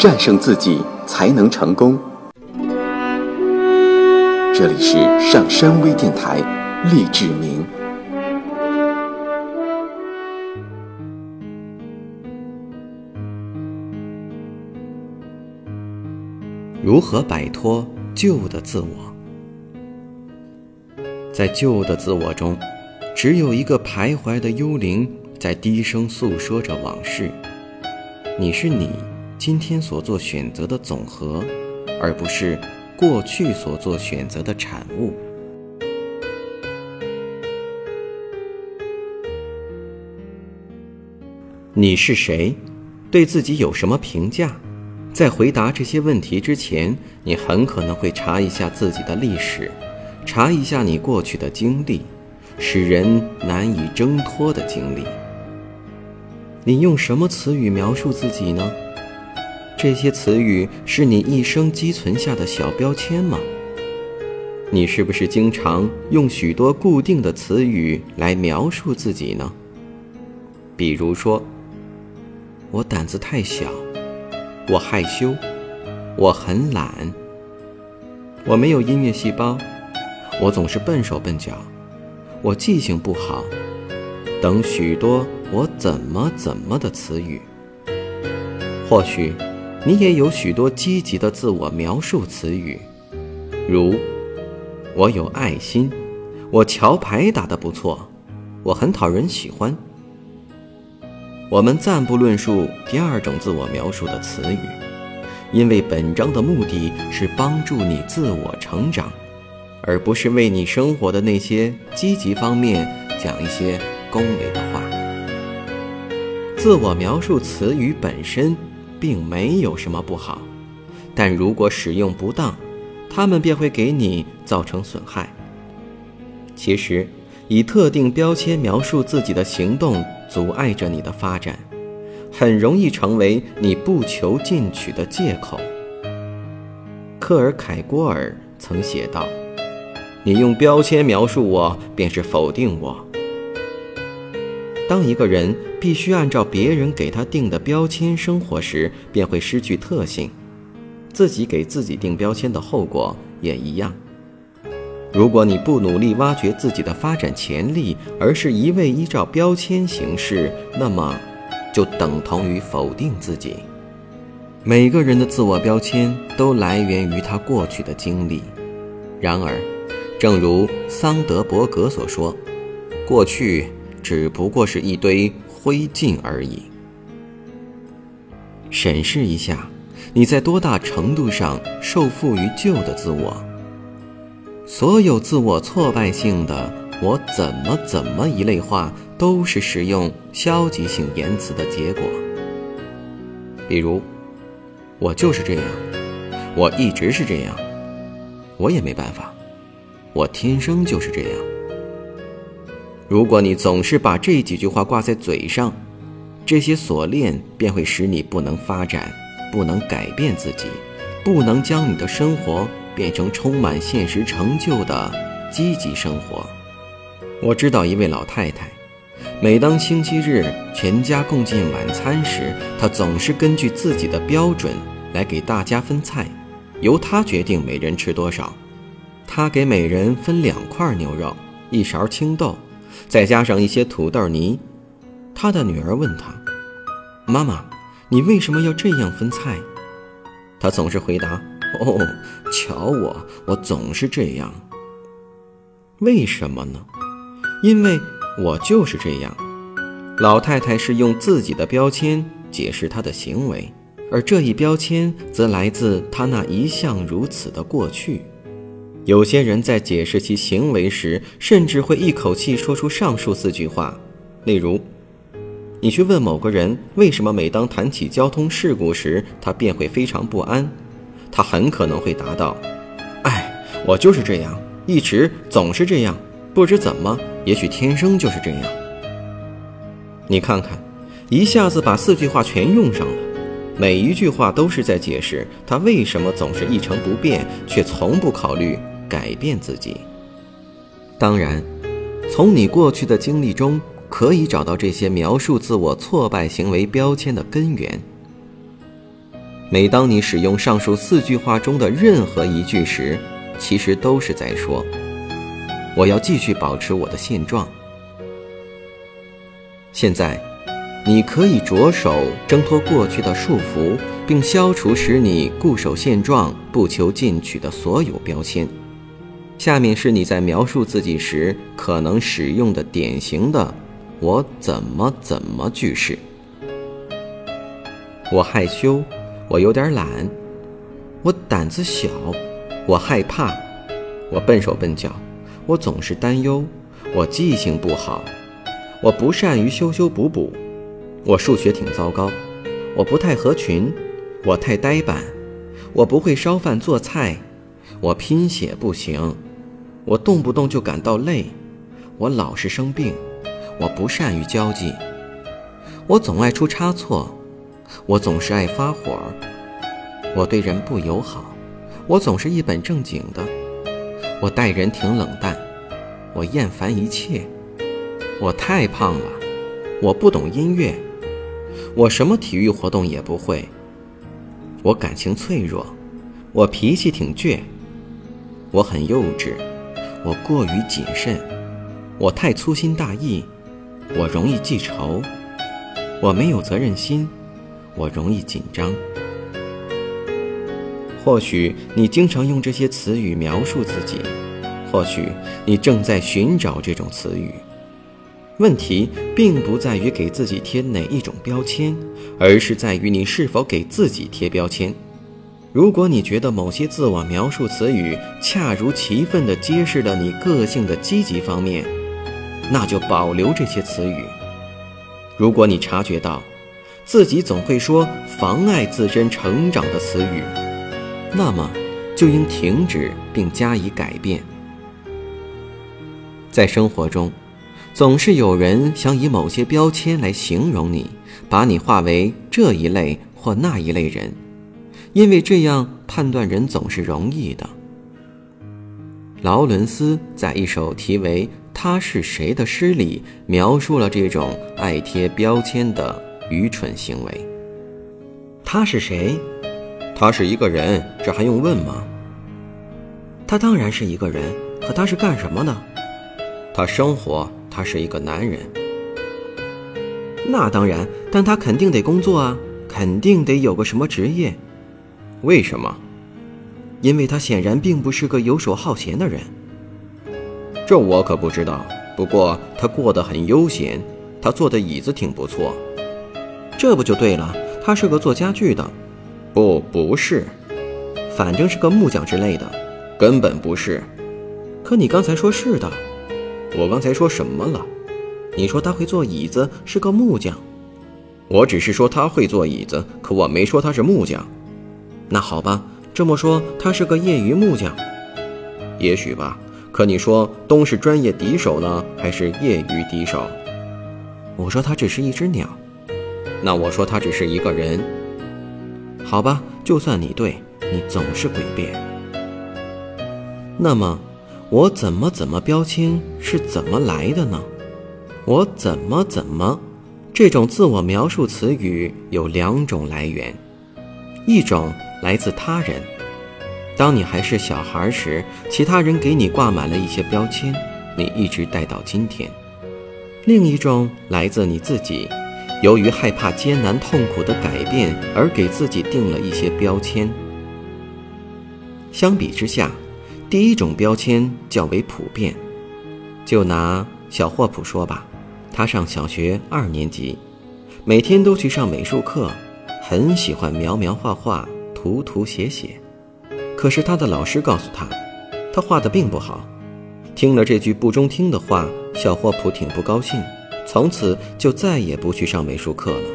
战胜自己才能成功。这里是上山微电台，励志明。如何摆脱旧的自我？在旧的自我中，只有一个徘徊的幽灵在低声诉说着往事。你是你今天所做选择的总和，而不是。过去所做选择的产物。你是谁？对自己有什么评价？在回答这些问题之前，你很可能会查一下自己的历史，查一下你过去的经历，使人难以挣脱的经历。你用什么词语描述自己呢？这些词语是你一生积存下的小标签吗？你是不是经常用许多固定的词语来描述自己呢？比如说，我胆子太小，我害羞，我很懒，我没有音乐细胞，我总是笨手笨脚，我记性不好，等许多我怎么怎么的词语，或许。你也有许多积极的自我描述词语，如“我有爱心”，“我桥牌打得不错”，“我很讨人喜欢”。我们暂不论述第二种自我描述的词语，因为本章的目的是帮助你自我成长，而不是为你生活的那些积极方面讲一些恭维的话。自我描述词语本身。并没有什么不好，但如果使用不当，它们便会给你造成损害。其实，以特定标签描述自己的行动，阻碍着你的发展，很容易成为你不求进取的借口。克尔凯郭尔曾写道：“你用标签描述我，便是否定我。”当一个人必须按照别人给他定的标签生活时，便会失去特性。自己给自己定标签的后果也一样。如果你不努力挖掘自己的发展潜力，而是一味依照标签行事，那么就等同于否定自己。每个人的自我标签都来源于他过去的经历。然而，正如桑德伯格所说，过去。只不过是一堆灰烬而已。审视一下，你在多大程度上受缚于旧的自我？所有自我挫败性的“我怎么怎么”一类话，都是使用消极性言辞的结果。比如，我就是这样，我一直是这样，我也没办法，我天生就是这样。如果你总是把这几句话挂在嘴上，这些锁链便会使你不能发展，不能改变自己，不能将你的生活变成充满现实成就的积极生活。我知道一位老太太，每当星期日全家共进晚餐时，她总是根据自己的标准来给大家分菜，由她决定每人吃多少。她给每人分两块牛肉，一勺青豆。再加上一些土豆泥，他的女儿问他：“妈妈，你为什么要这样分菜？”他总是回答：“哦，瞧我，我总是这样。为什么呢？因为我就是这样。”老太太是用自己的标签解释她的行为，而这一标签则来自她那一向如此的过去。有些人在解释其行为时，甚至会一口气说出上述四句话。例如，你去问某个人为什么每当谈起交通事故时，他便会非常不安，他很可能会答道：“哎，我就是这样，一直总是这样，不知怎么，也许天生就是这样。”你看看，一下子把四句话全用上了，每一句话都是在解释他为什么总是一成不变，却从不考虑。改变自己。当然，从你过去的经历中可以找到这些描述自我挫败行为标签的根源。每当你使用上述四句话中的任何一句时，其实都是在说：“我要继续保持我的现状。”现在，你可以着手挣脱过去的束缚，并消除使你固守现状、不求进取的所有标签。下面是你在描述自己时可能使用的典型的“我怎么怎么”句式：我害羞。我有点懒，我胆子小，我害怕，我笨手笨脚，我总是担忧，我记性不好，我不善于修修补补，我数学挺糟糕，我不太合群，我太呆板，我不会烧饭做菜，我拼写不行，我动不动就感到累，我老是生病，我不善于交际，我总爱出差错。我总是爱发火，我对人不友好，我总是一本正经的，我待人挺冷淡，我厌烦一切，我太胖了，我不懂音乐，我什么体育活动也不会，我感情脆弱，我脾气挺倔，我很幼稚，我过于谨慎，我太粗心大意，我容易记仇，我没有责任心。我容易紧张。或许你经常用这些词语描述自己，或许你正在寻找这种词语。问题并不在于给自己贴哪一种标签，而是在于你是否给自己贴标签。如果你觉得某些自我描述词语恰如其分地揭示了你个性的积极方面，那就保留这些词语。如果你察觉到，自己总会说妨碍自身成长的词语，那么就应停止并加以改变。在生活中，总是有人想以某些标签来形容你，把你划为这一类或那一类人，因为这样判断人总是容易的。劳伦斯在一首题为《他是谁》的诗里描述了这种爱贴标签的。愚蠢行为。他是谁？他是一个人，这还用问吗？他当然是一个人，可他是干什么的？他生活，他是一个男人。那当然，但他肯定得工作啊，肯定得有个什么职业。为什么？因为他显然并不是个游手好闲的人。这我可不知道。不过他过得很悠闲，他坐的椅子挺不错。这不就对了？他是个做家具的，不，不是，反正是个木匠之类的，根本不是。可你刚才说是的，我刚才说什么了？你说他会做椅子，是个木匠。我只是说他会做椅子，可我没说他是木匠。那好吧，这么说他是个业余木匠，也许吧。可你说东是专业笛手呢，还是业余笛手？我说他只是一只鸟。那我说他只是一个人，好吧，就算你对，你总是诡辩。那么，我怎么怎么标签是怎么来的呢？我怎么怎么，这种自我描述词语有两种来源，一种来自他人，当你还是小孩时，其他人给你挂满了一些标签，你一直带到今天；另一种来自你自己。由于害怕艰难痛苦的改变而给自己定了一些标签。相比之下，第一种标签较为普遍。就拿小霍普说吧，他上小学二年级，每天都去上美术课，很喜欢描描画画、涂涂写写。可是他的老师告诉他，他画的并不好。听了这句不中听的话，小霍普挺不高兴。从此就再也不去上美术课了。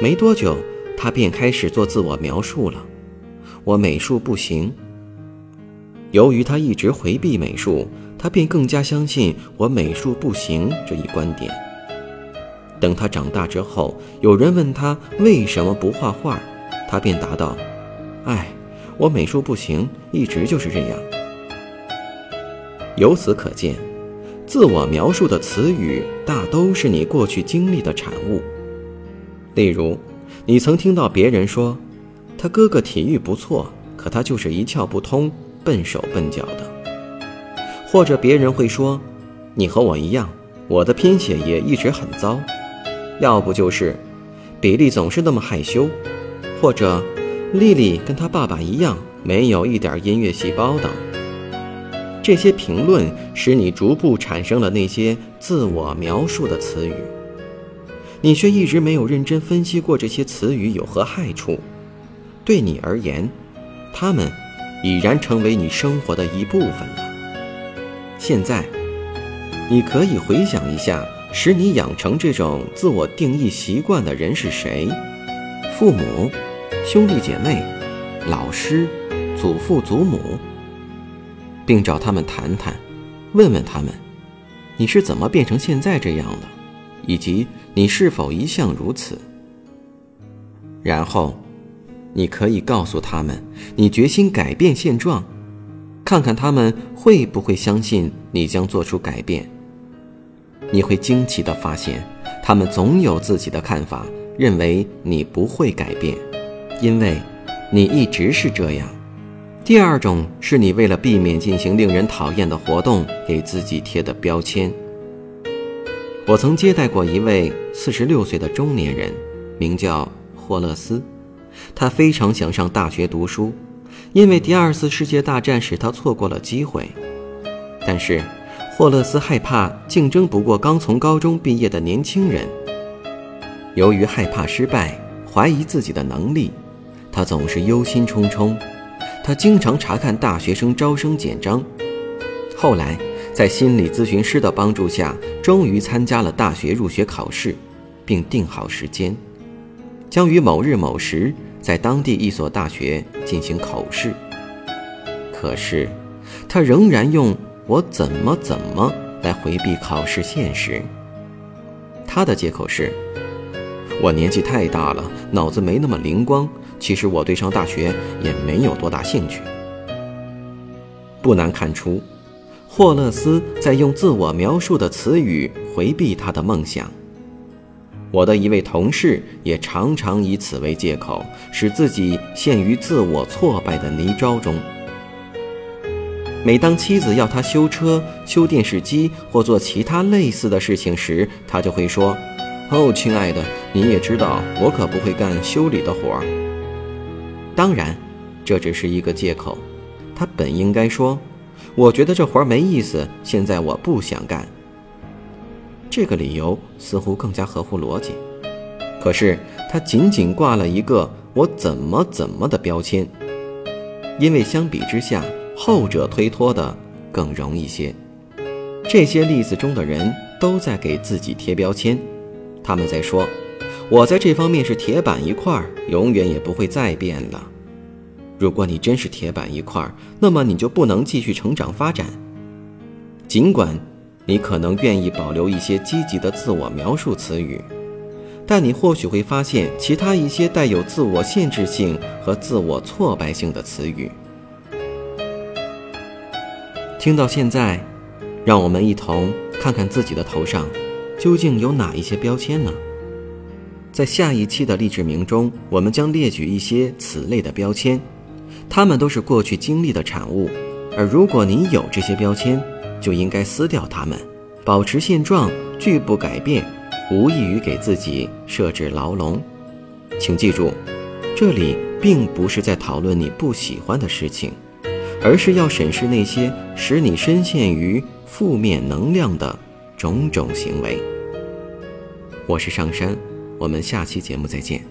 没多久，他便开始做自我描述了：“我美术不行。”由于他一直回避美术，他便更加相信“我美术不行”这一观点。等他长大之后，有人问他为什么不画画，他便答道：“哎，我美术不行，一直就是这样。”由此可见。自我描述的词语大都是你过去经历的产物。例如，你曾听到别人说他哥哥体育不错，可他就是一窍不通，笨手笨脚的。或者别人会说，你和我一样，我的拼写也一直很糟。要不就是，比利总是那么害羞，或者，丽丽跟她爸爸一样，没有一点音乐细胞等。这些评论使你逐步产生了那些自我描述的词语，你却一直没有认真分析过这些词语有何害处。对你而言，它们已然成为你生活的一部分了。现在，你可以回想一下，使你养成这种自我定义习惯的人是谁？父母、兄弟姐妹、老师、祖父祖母。并找他们谈谈，问问他们，你是怎么变成现在这样的，以及你是否一向如此。然后，你可以告诉他们，你决心改变现状，看看他们会不会相信你将做出改变。你会惊奇地发现，他们总有自己的看法，认为你不会改变，因为你一直是这样。第二种是你为了避免进行令人讨厌的活动，给自己贴的标签。我曾接待过一位四十六岁的中年人，名叫霍勒斯。他非常想上大学读书，因为第二次世界大战使他错过了机会。但是，霍勒斯害怕竞争不过刚从高中毕业的年轻人。由于害怕失败，怀疑自己的能力，他总是忧心忡忡。他经常查看大学生招生简章，后来在心理咨询师的帮助下，终于参加了大学入学考试，并定好时间，将于某日某时在当地一所大学进行考试。可是，他仍然用“我怎么怎么”来回避考试现实。他的借口是：“我年纪太大了，脑子没那么灵光。”其实我对上大学也没有多大兴趣。不难看出，霍勒斯在用自我描述的词语回避他的梦想。我的一位同事也常常以此为借口，使自己陷于自我挫败的泥沼中。每当妻子要他修车、修电视机或做其他类似的事情时，他就会说：“哦，亲爱的，你也知道，我可不会干修理的活儿。”当然，这只是一个借口。他本应该说：“我觉得这活儿没意思，现在我不想干。”这个理由似乎更加合乎逻辑。可是他仅仅挂了一个“我怎么怎么”的标签，因为相比之下，后者推脱的更容易些。这些例子中的人都在给自己贴标签，他们在说。我在这方面是铁板一块，永远也不会再变了。如果你真是铁板一块，那么你就不能继续成长发展。尽管你可能愿意保留一些积极的自我描述词语，但你或许会发现其他一些带有自我限制性和自我挫败性的词语。听到现在，让我们一同看看自己的头上究竟有哪一些标签呢？在下一期的励志名中，我们将列举一些此类的标签，它们都是过去经历的产物。而如果你有这些标签，就应该撕掉它们，保持现状，拒不改变，无异于给自己设置牢笼。请记住，这里并不是在讨论你不喜欢的事情，而是要审视那些使你深陷于负面能量的种种行为。我是上山。我们下期节目再见。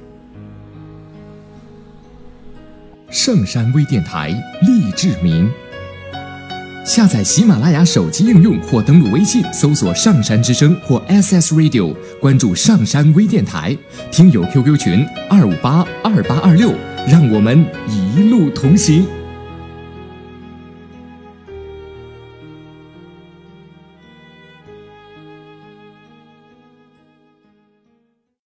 圣山微电台励志明，下载喜马拉雅手机应用或登录微信搜索“上山之声”或 SS Radio，关注上山微电台，听友 QQ 群二五八二八二六，让我们一路同行。